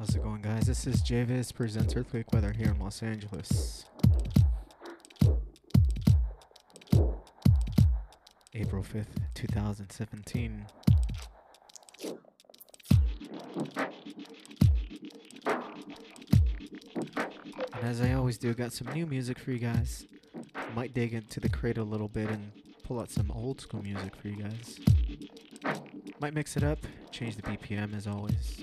How's it going, guys? This is JVIZ presents Earthquake Weather here in Los Angeles. April 5th, 2017. And as I always do, got some new music for you guys. Might dig into the crate a little bit and pull out some old school music for you guys. Might mix it up, change the BPM as always.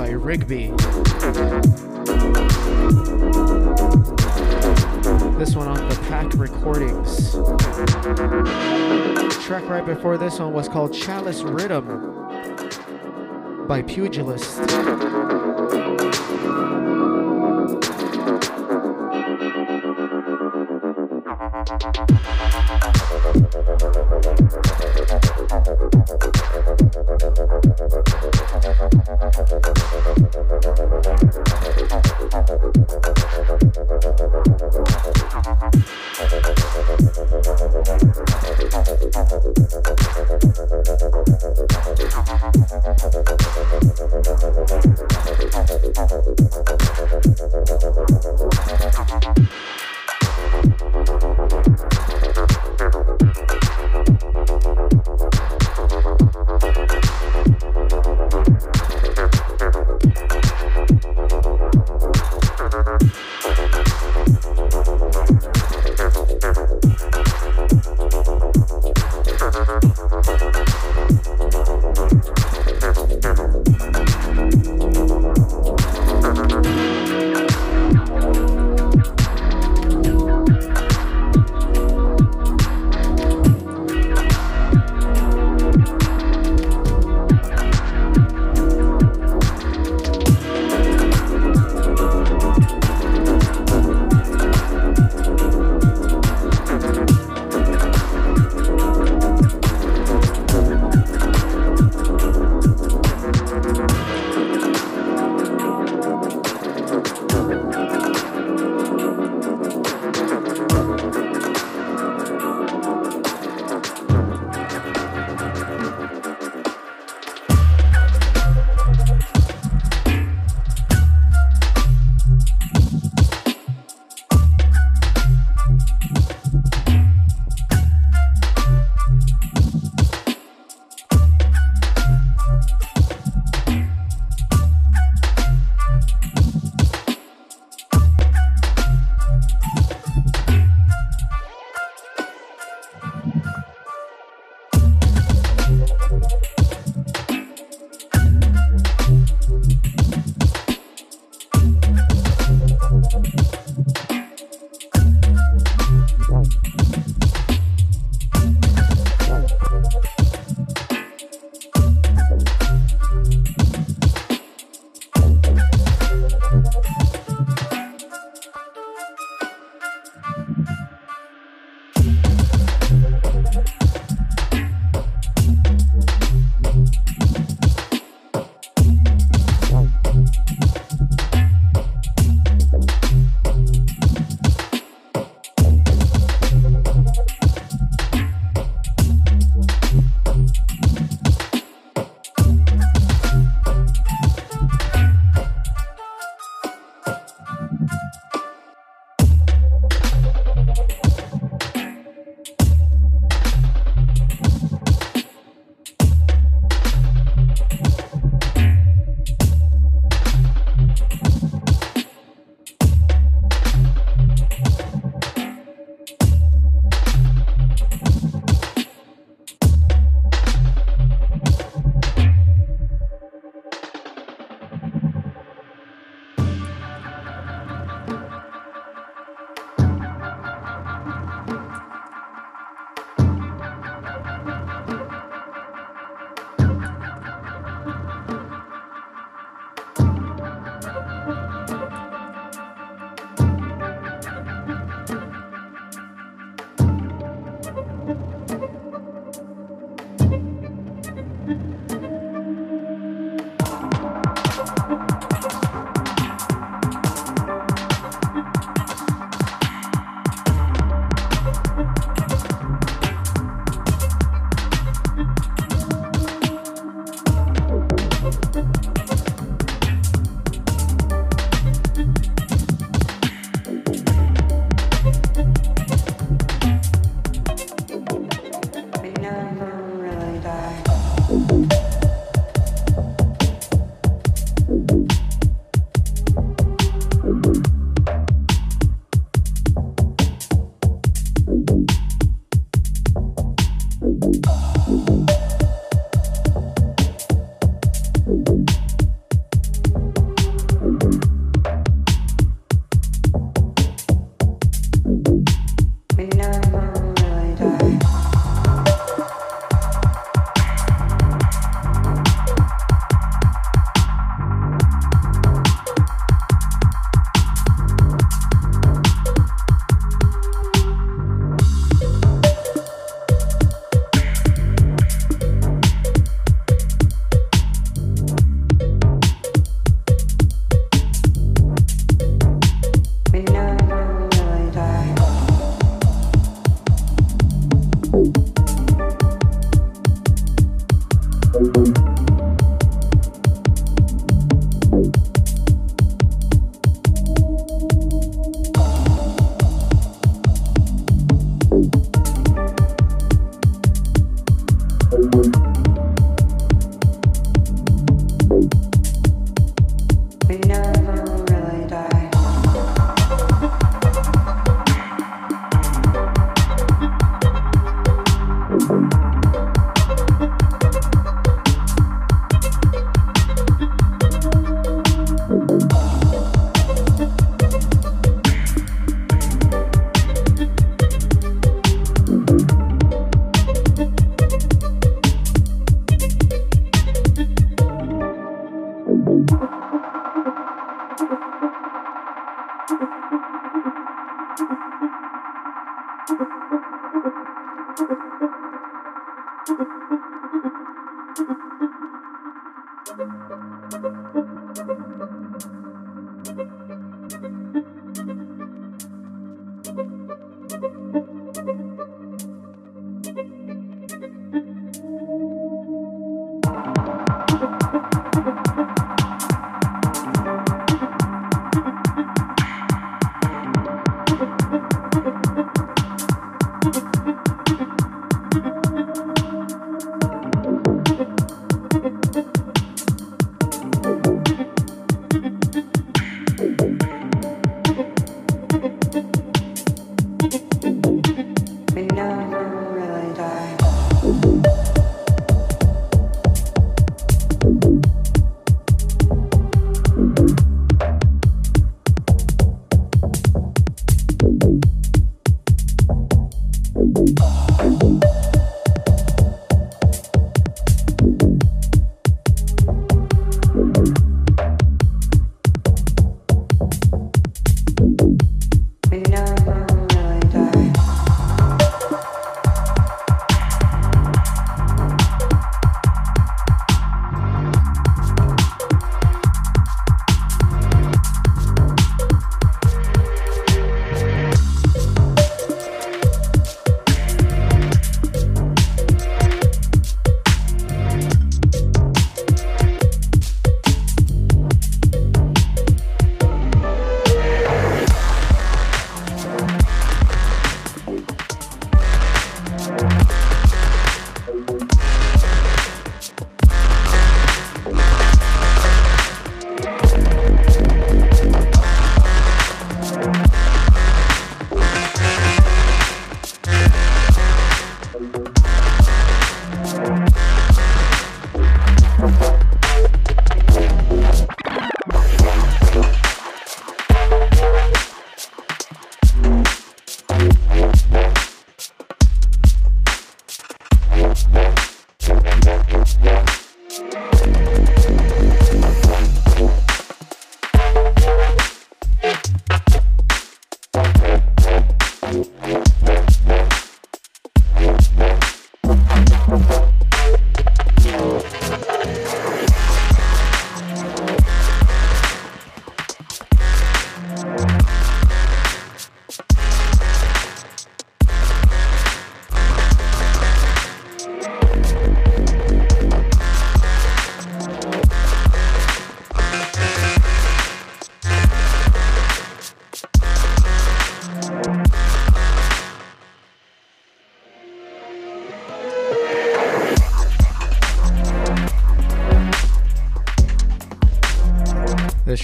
by Rigby. This one on the Pack Recordings. The track right before this one was called Chalice Rhythm by Pugilist.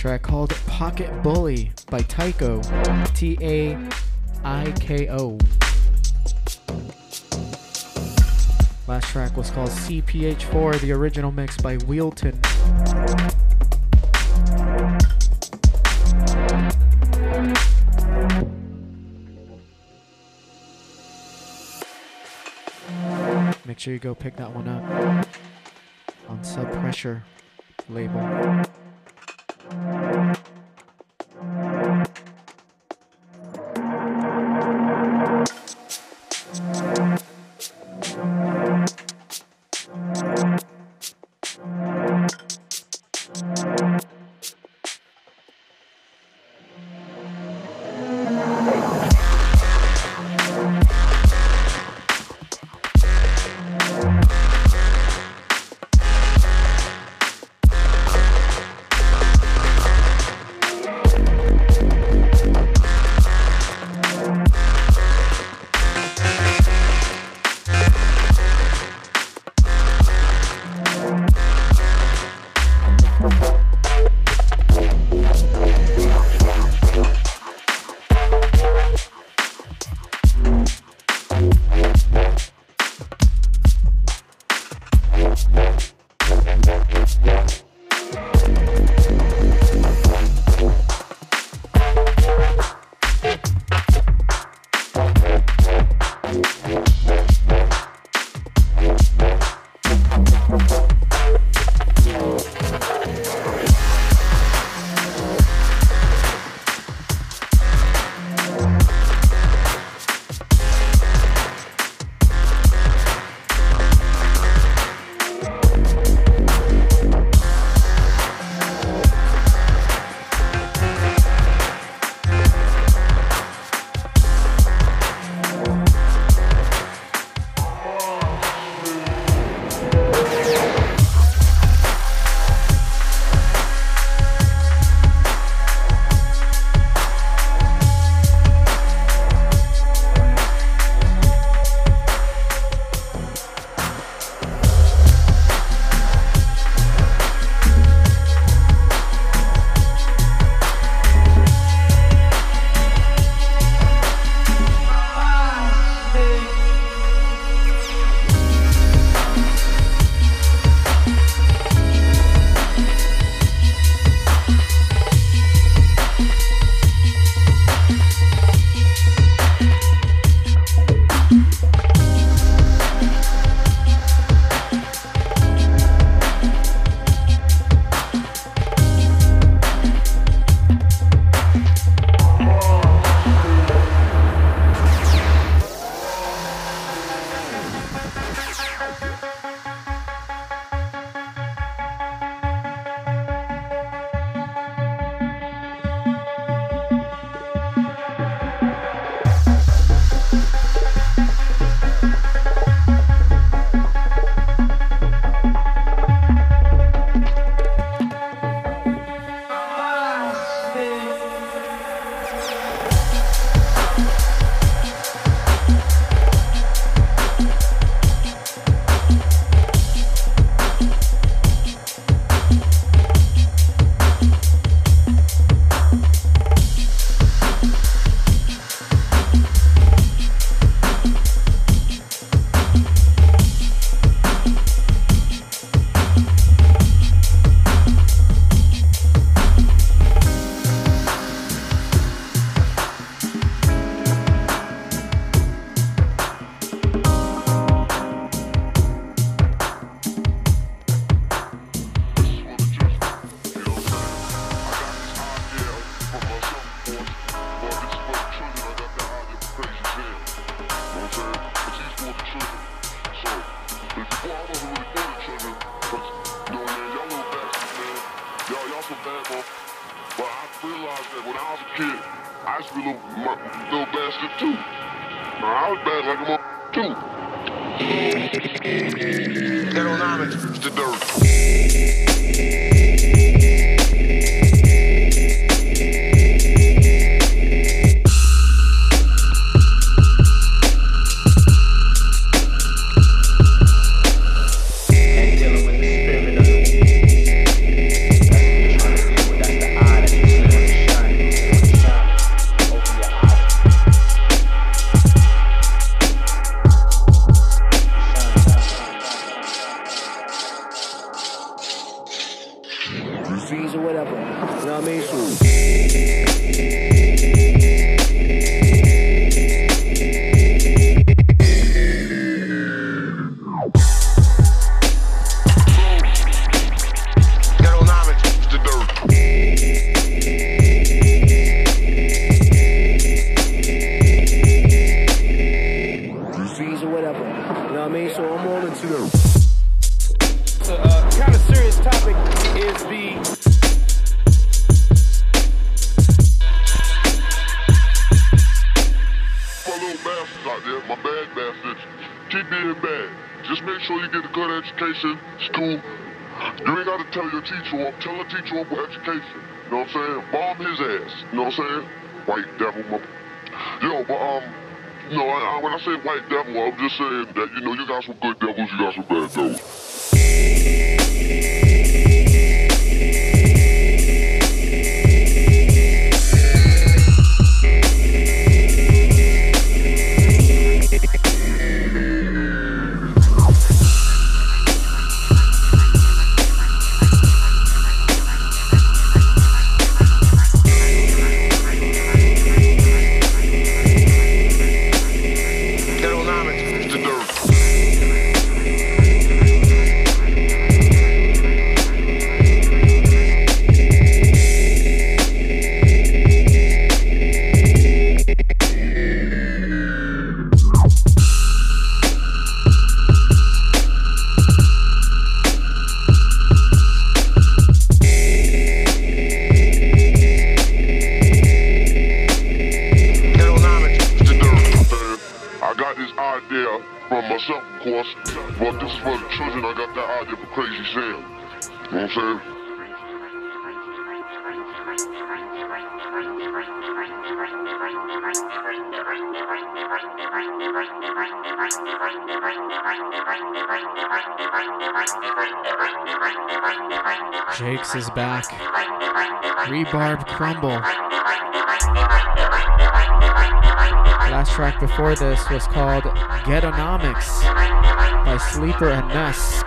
Track called Pocket Bully by Taiko. T A I K O. Last track was called CPH4, the original mix by Wheelton. Make sure you go pick that one up on Sub Pressure label. Rebarb this was called Ghettonomics by Sleeper and Ness.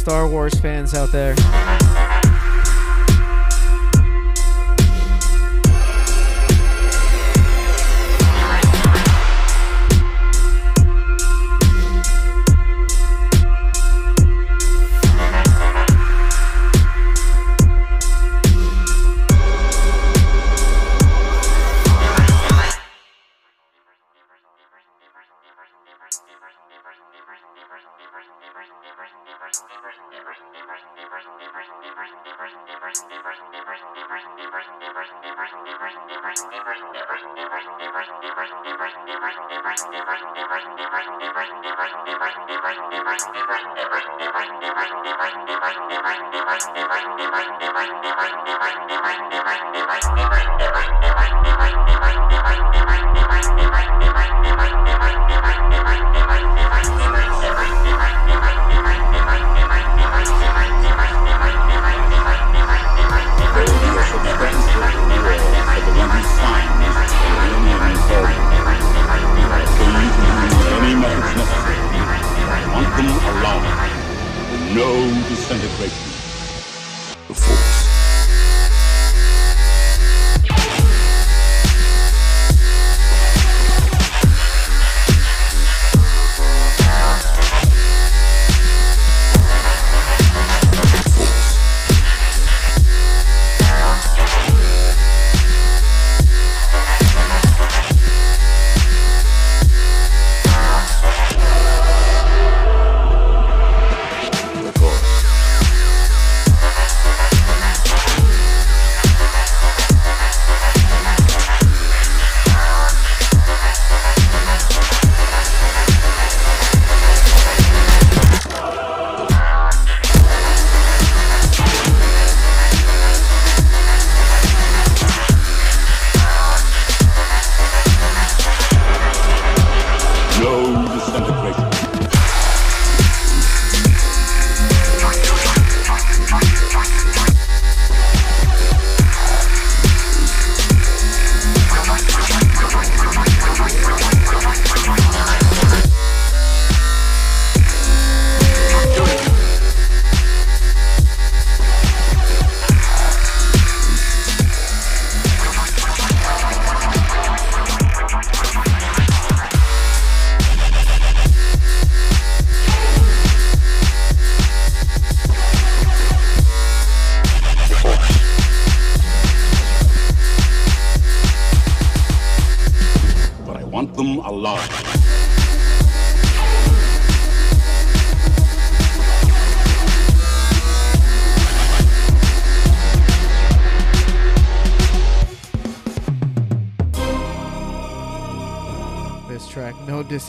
Star Wars fans out there.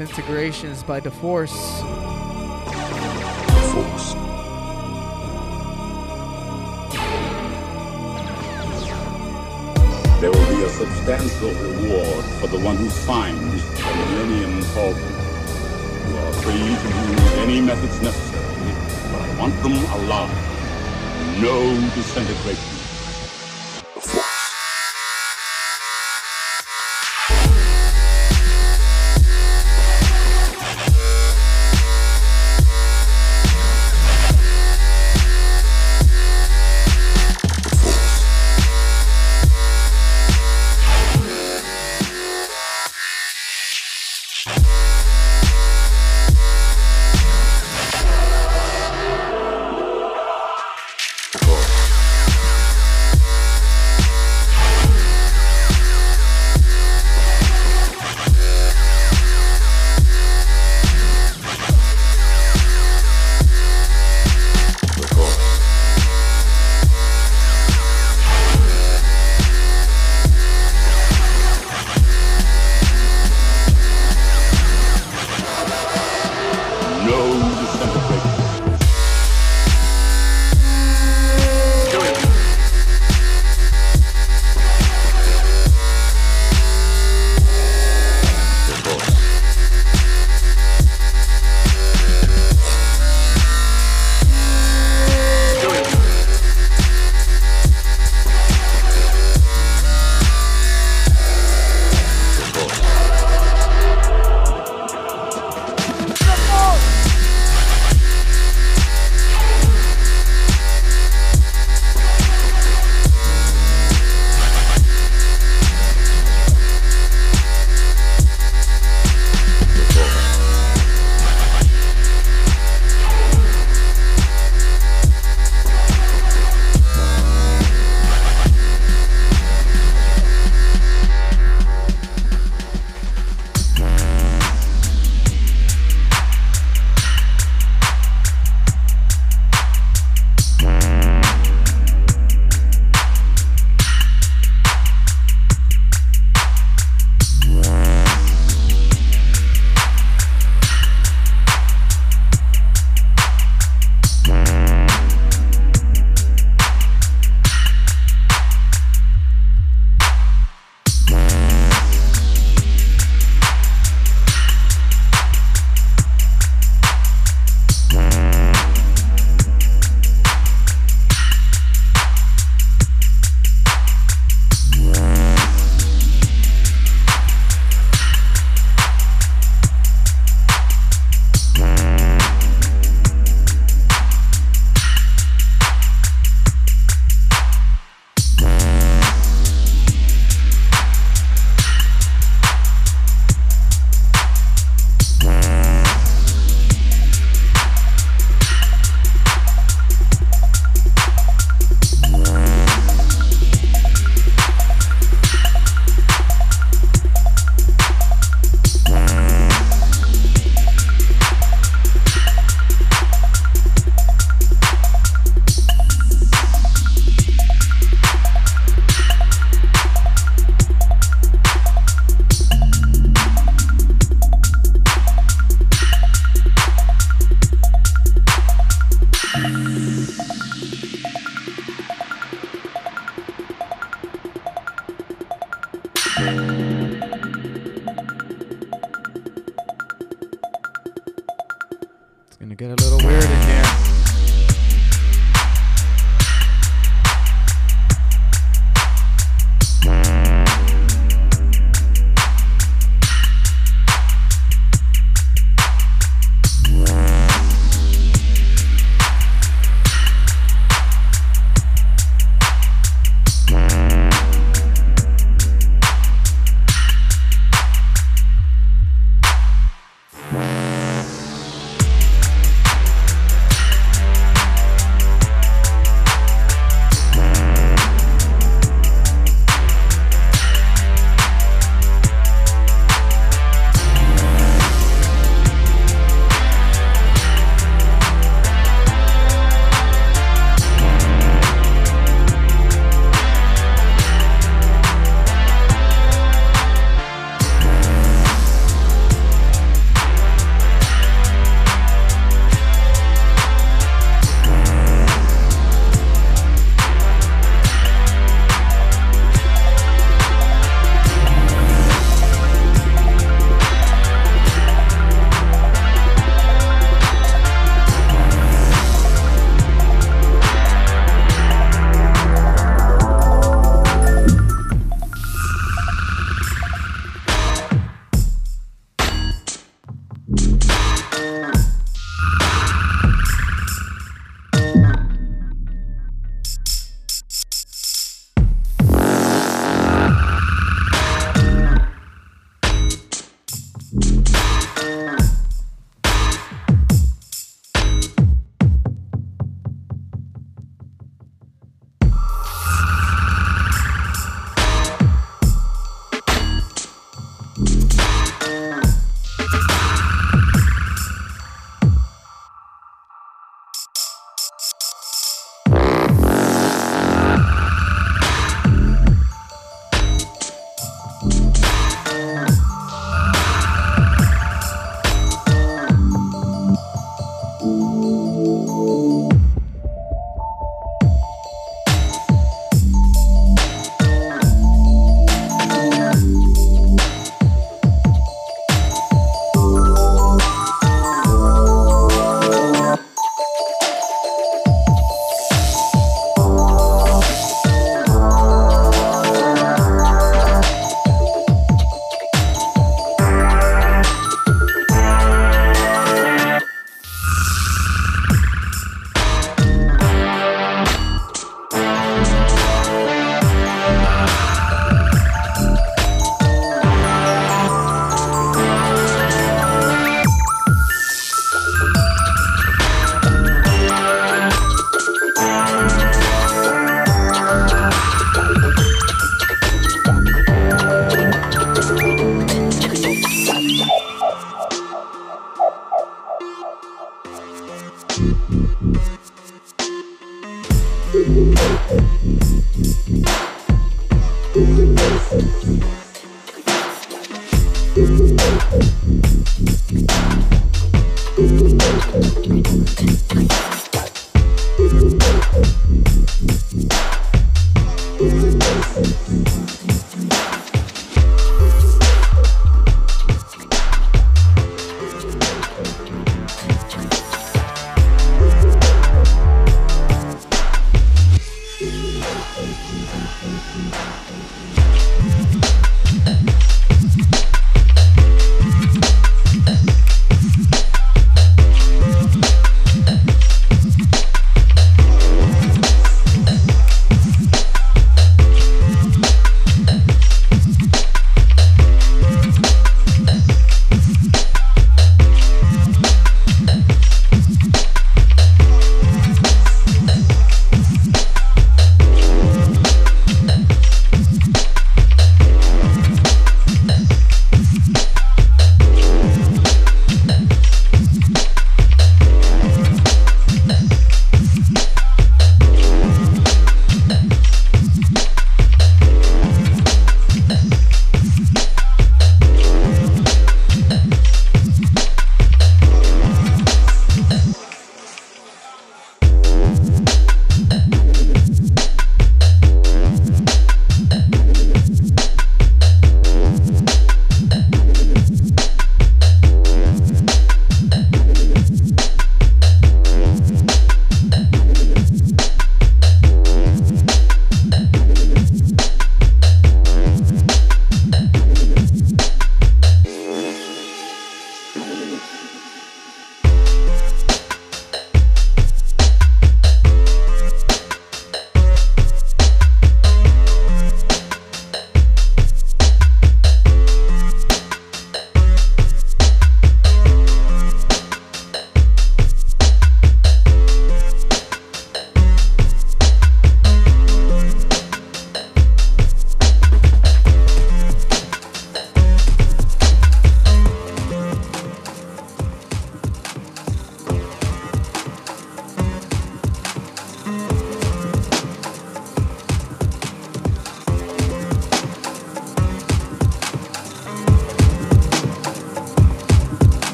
Disintegrations by DeForce. Force. There will be a substantial reward for the one who finds the Millennium Falcon. You are free to use any methods necessary, but I want them alive. No disintegration.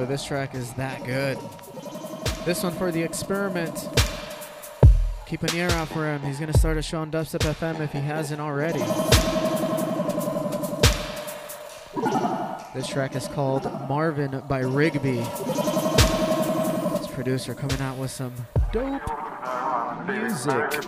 But this track is that good. This one for the experiment. Keep an ear out for him. He's gonna start a show on Dubstep FM if he hasn't already. This track is called Marvin by Rigby. This producer coming out with some dope music.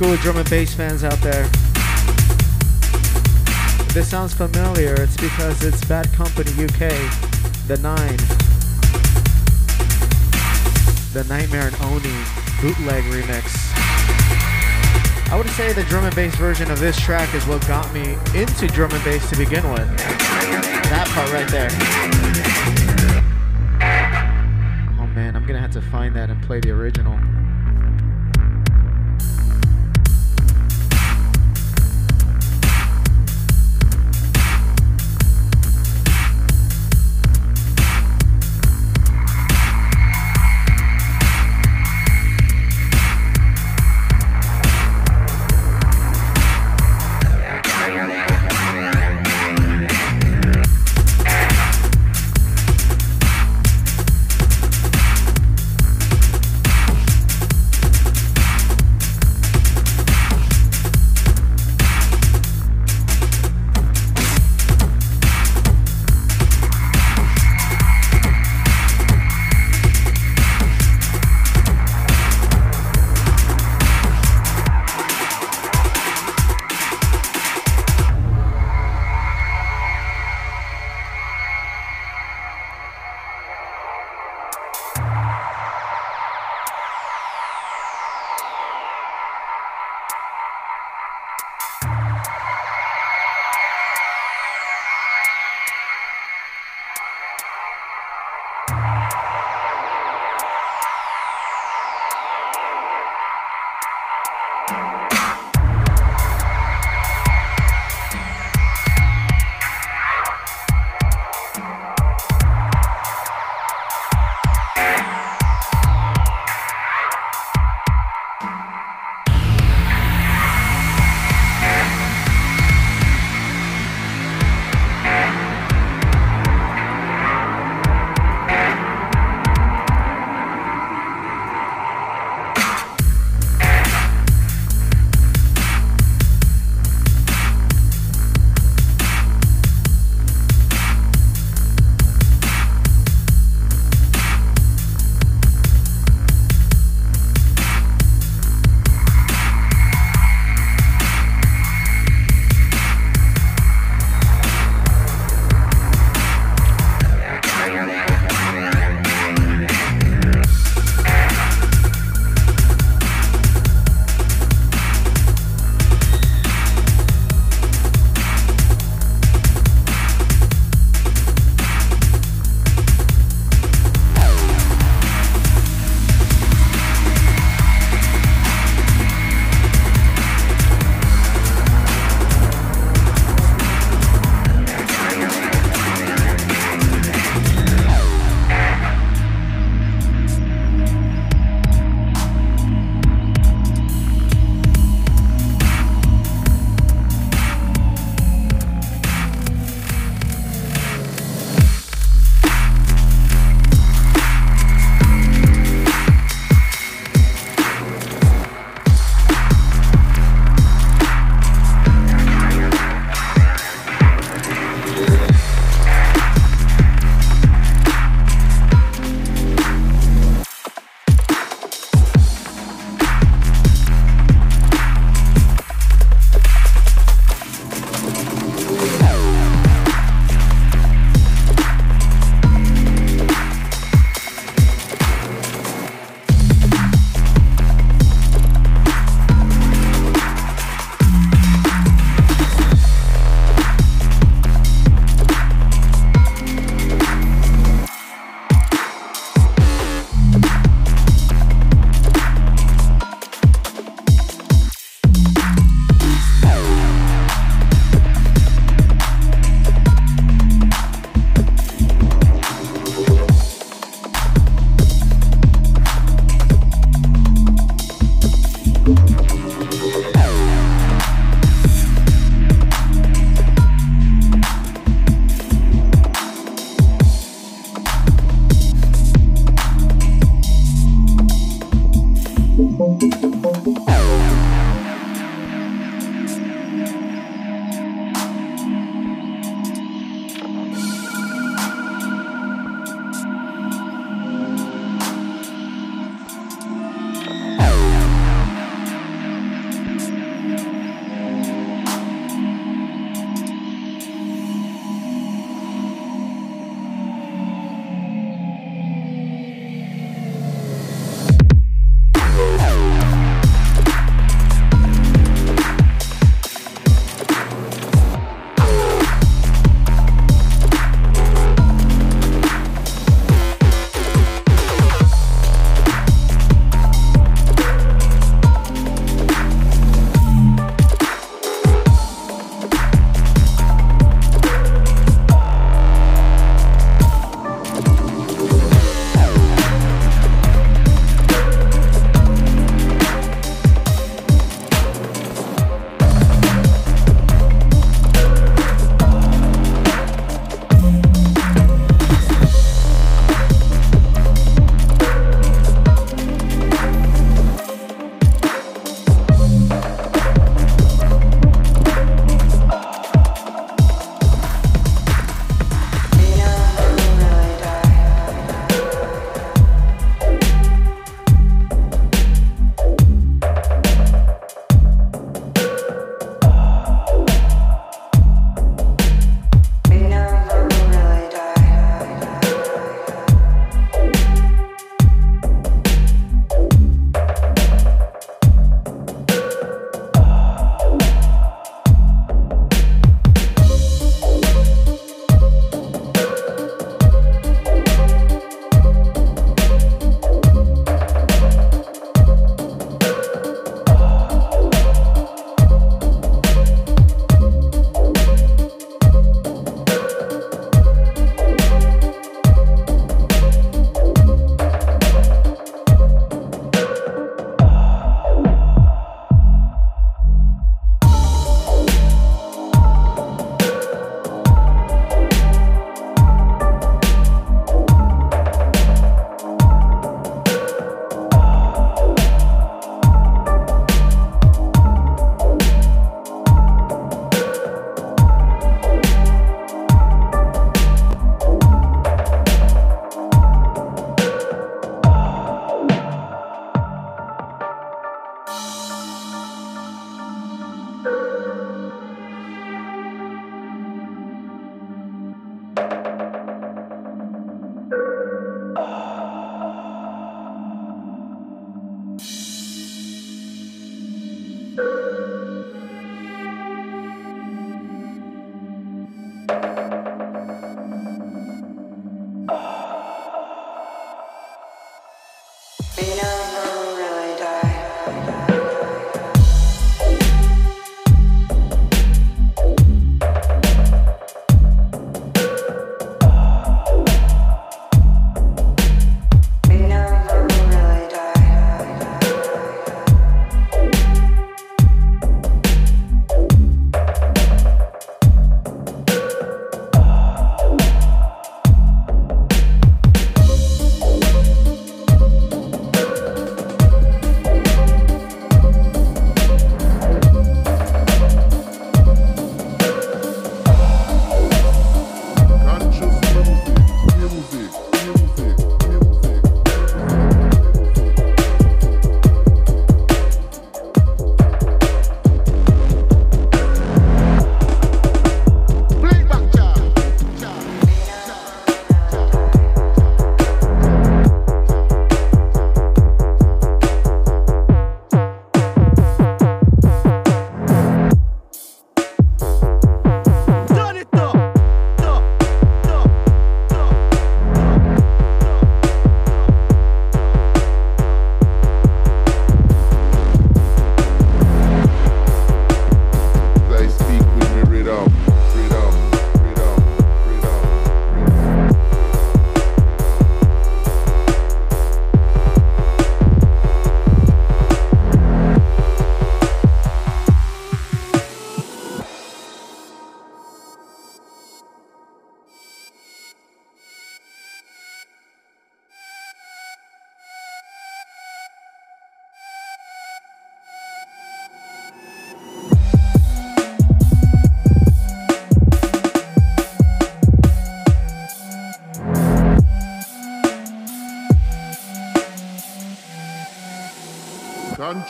School drum and bass fans out there. If this sounds familiar, it's because it's Bad Company UK, The Nine. The Nightmare and Oni bootleg remix. I would say the drum and bass version of this track is what got me into drum and bass to begin with. That part right there. Oh man, I'm gonna have to find that and play the original.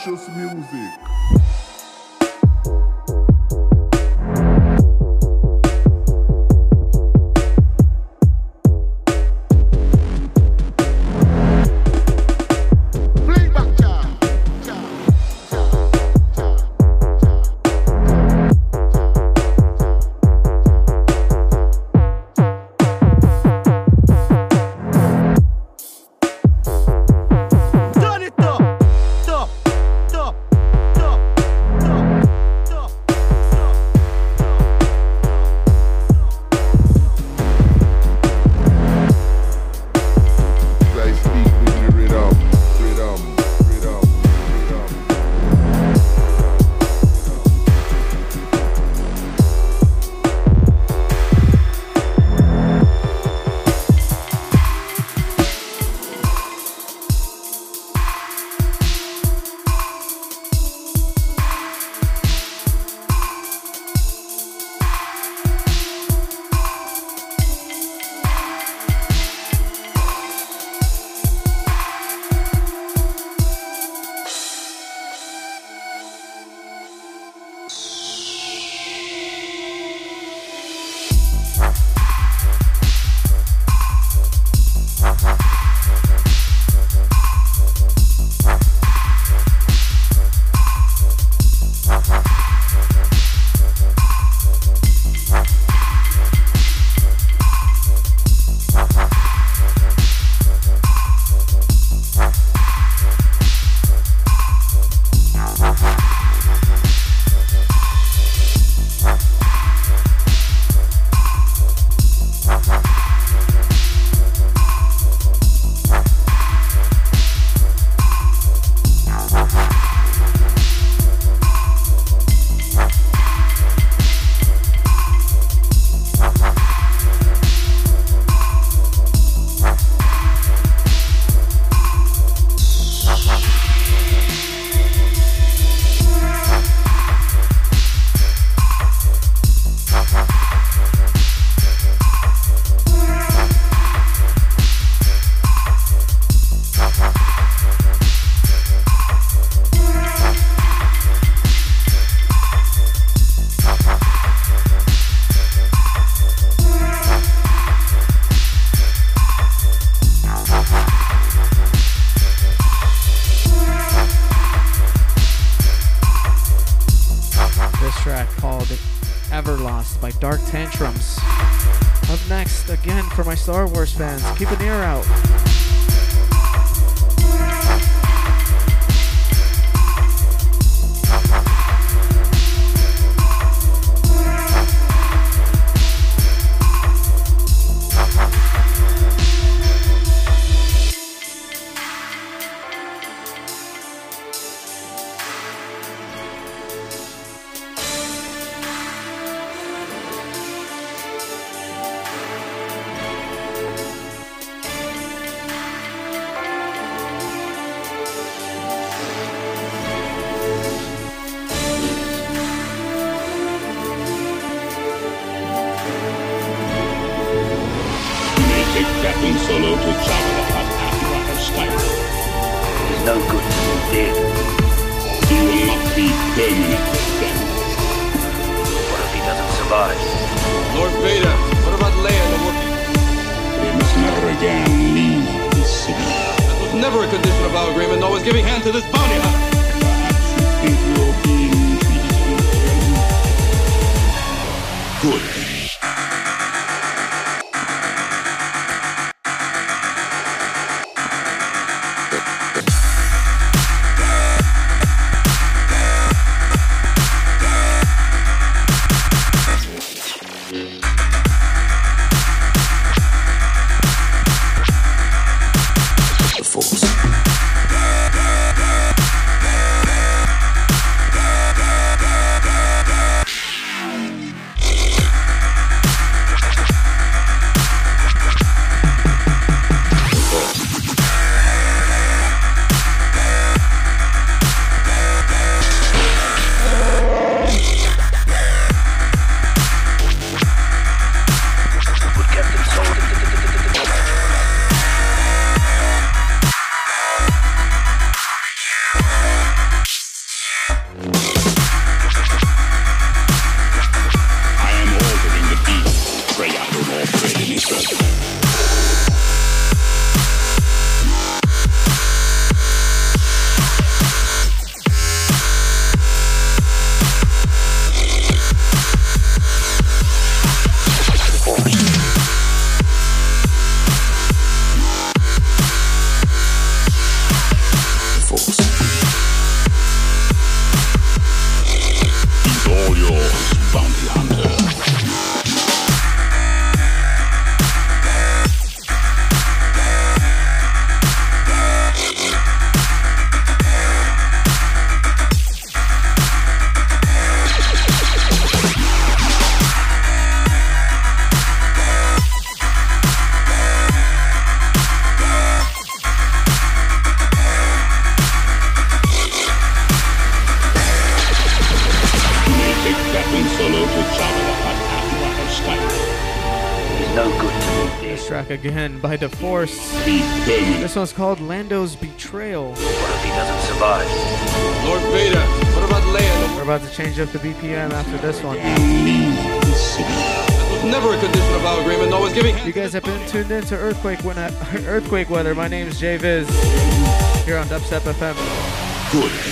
Conscious music. track again by force. This one's called Lando's Betrayal. What if he doesn't survive? Lord Vader, what about Leia? We're about to change up the BPM after this one. That was never a condition of our agreement, Always giving. You guys have been tuned in to Earthquake, when I, Earthquake Weather. My name's JVIZ here on Dubstep FM. Good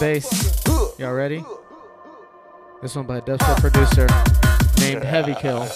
bass. Y'all ready? This one by a dubstep uh. producer named Heavy Kill.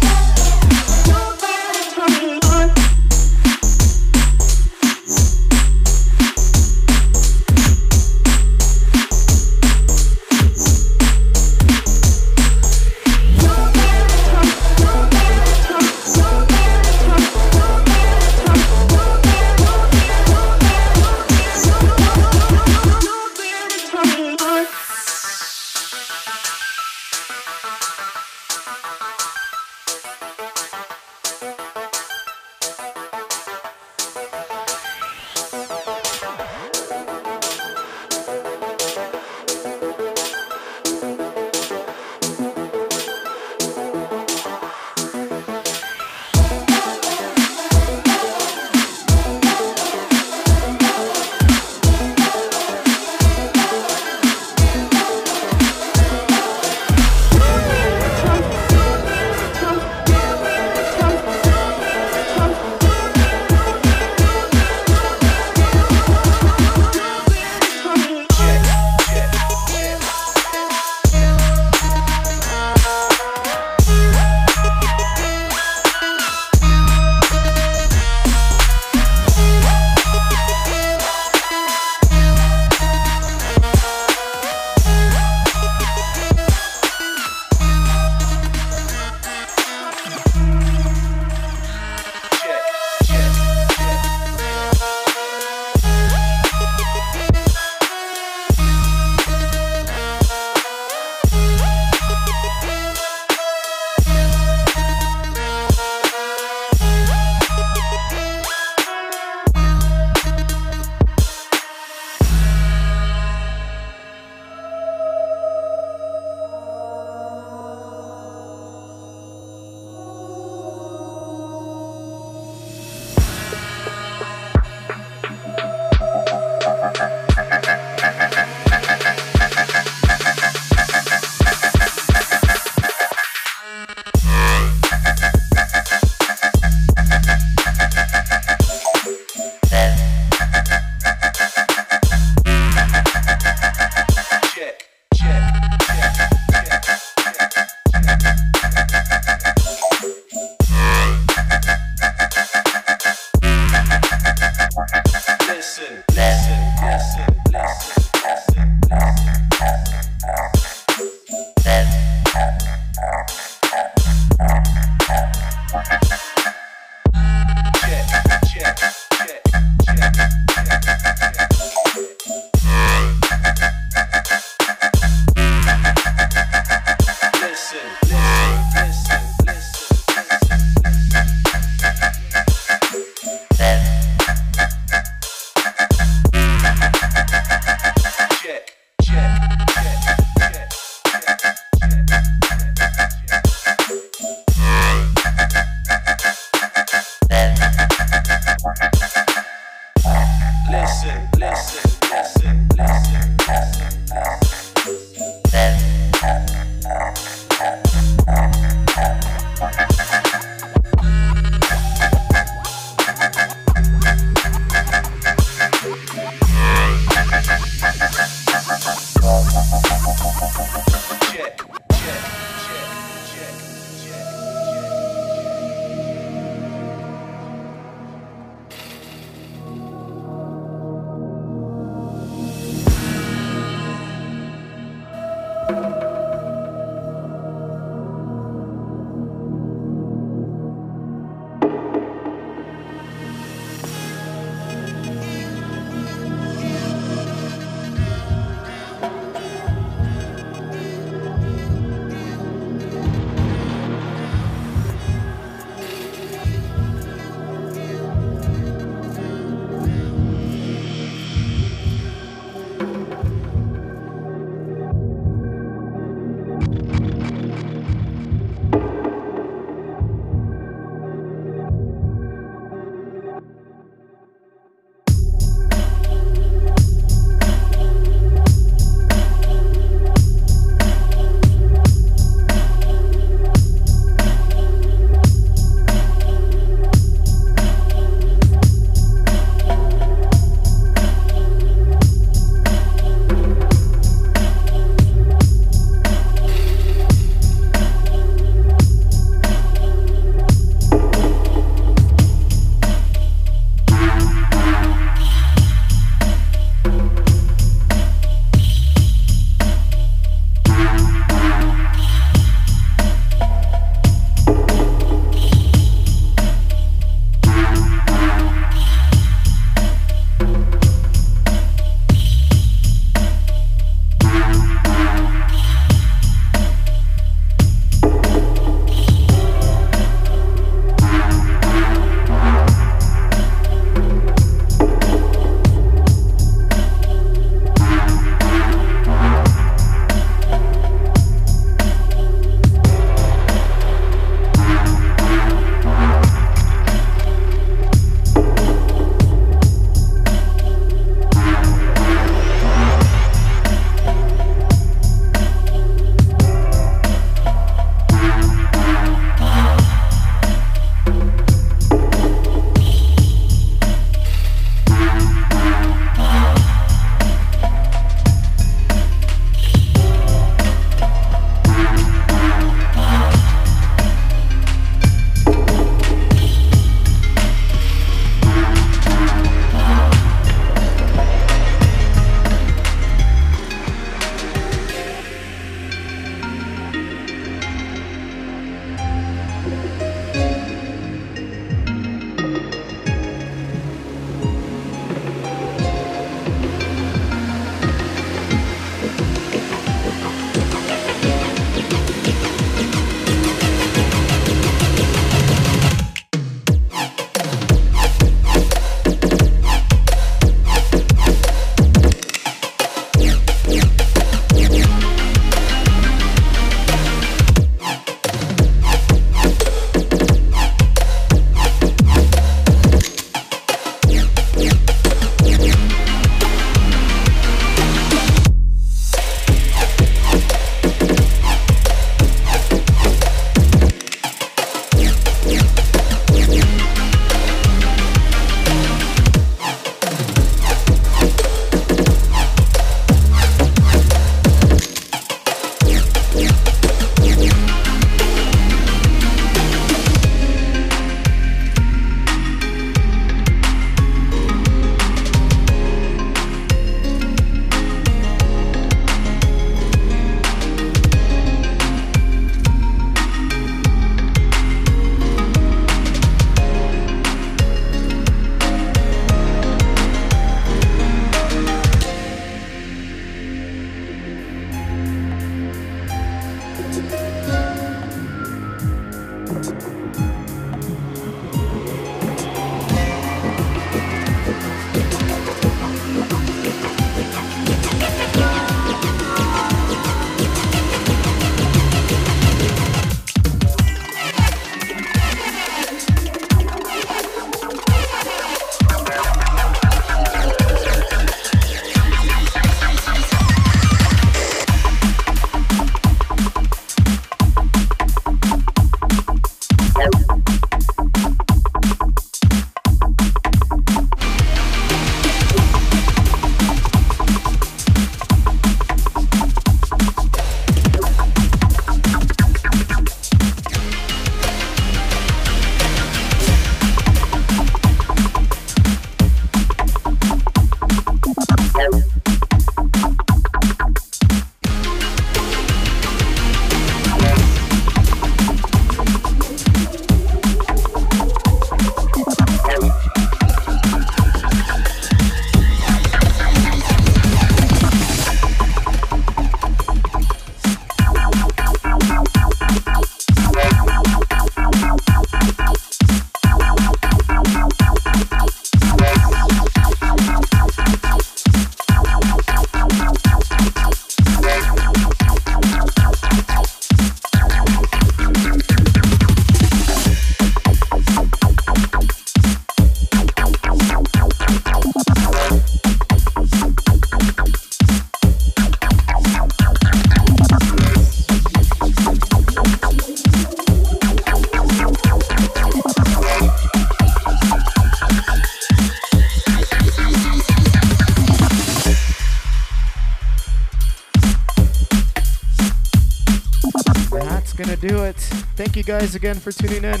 You guys again for tuning in.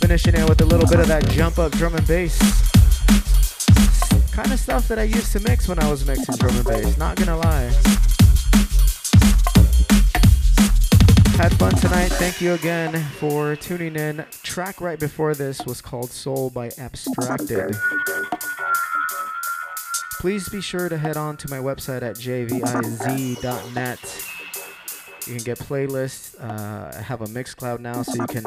Finishing it with a little bit of that jump up drum and bass. Kind of stuff that I used to mix when I was mixing drum and bass, not gonna lie. Had fun tonight. Thank you again for tuning in. Track right before this was called Soul by Abstracted. Please be sure to head on to my website at jviz.net. You can get playlists. Uh, have a Mixcloud now, so you can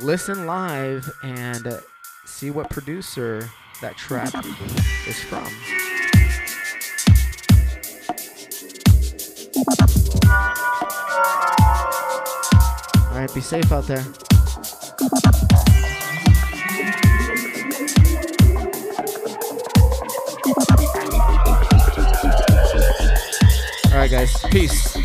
listen live and uh, see what producer that track is from. All right, be safe out there. All right, guys. Peace.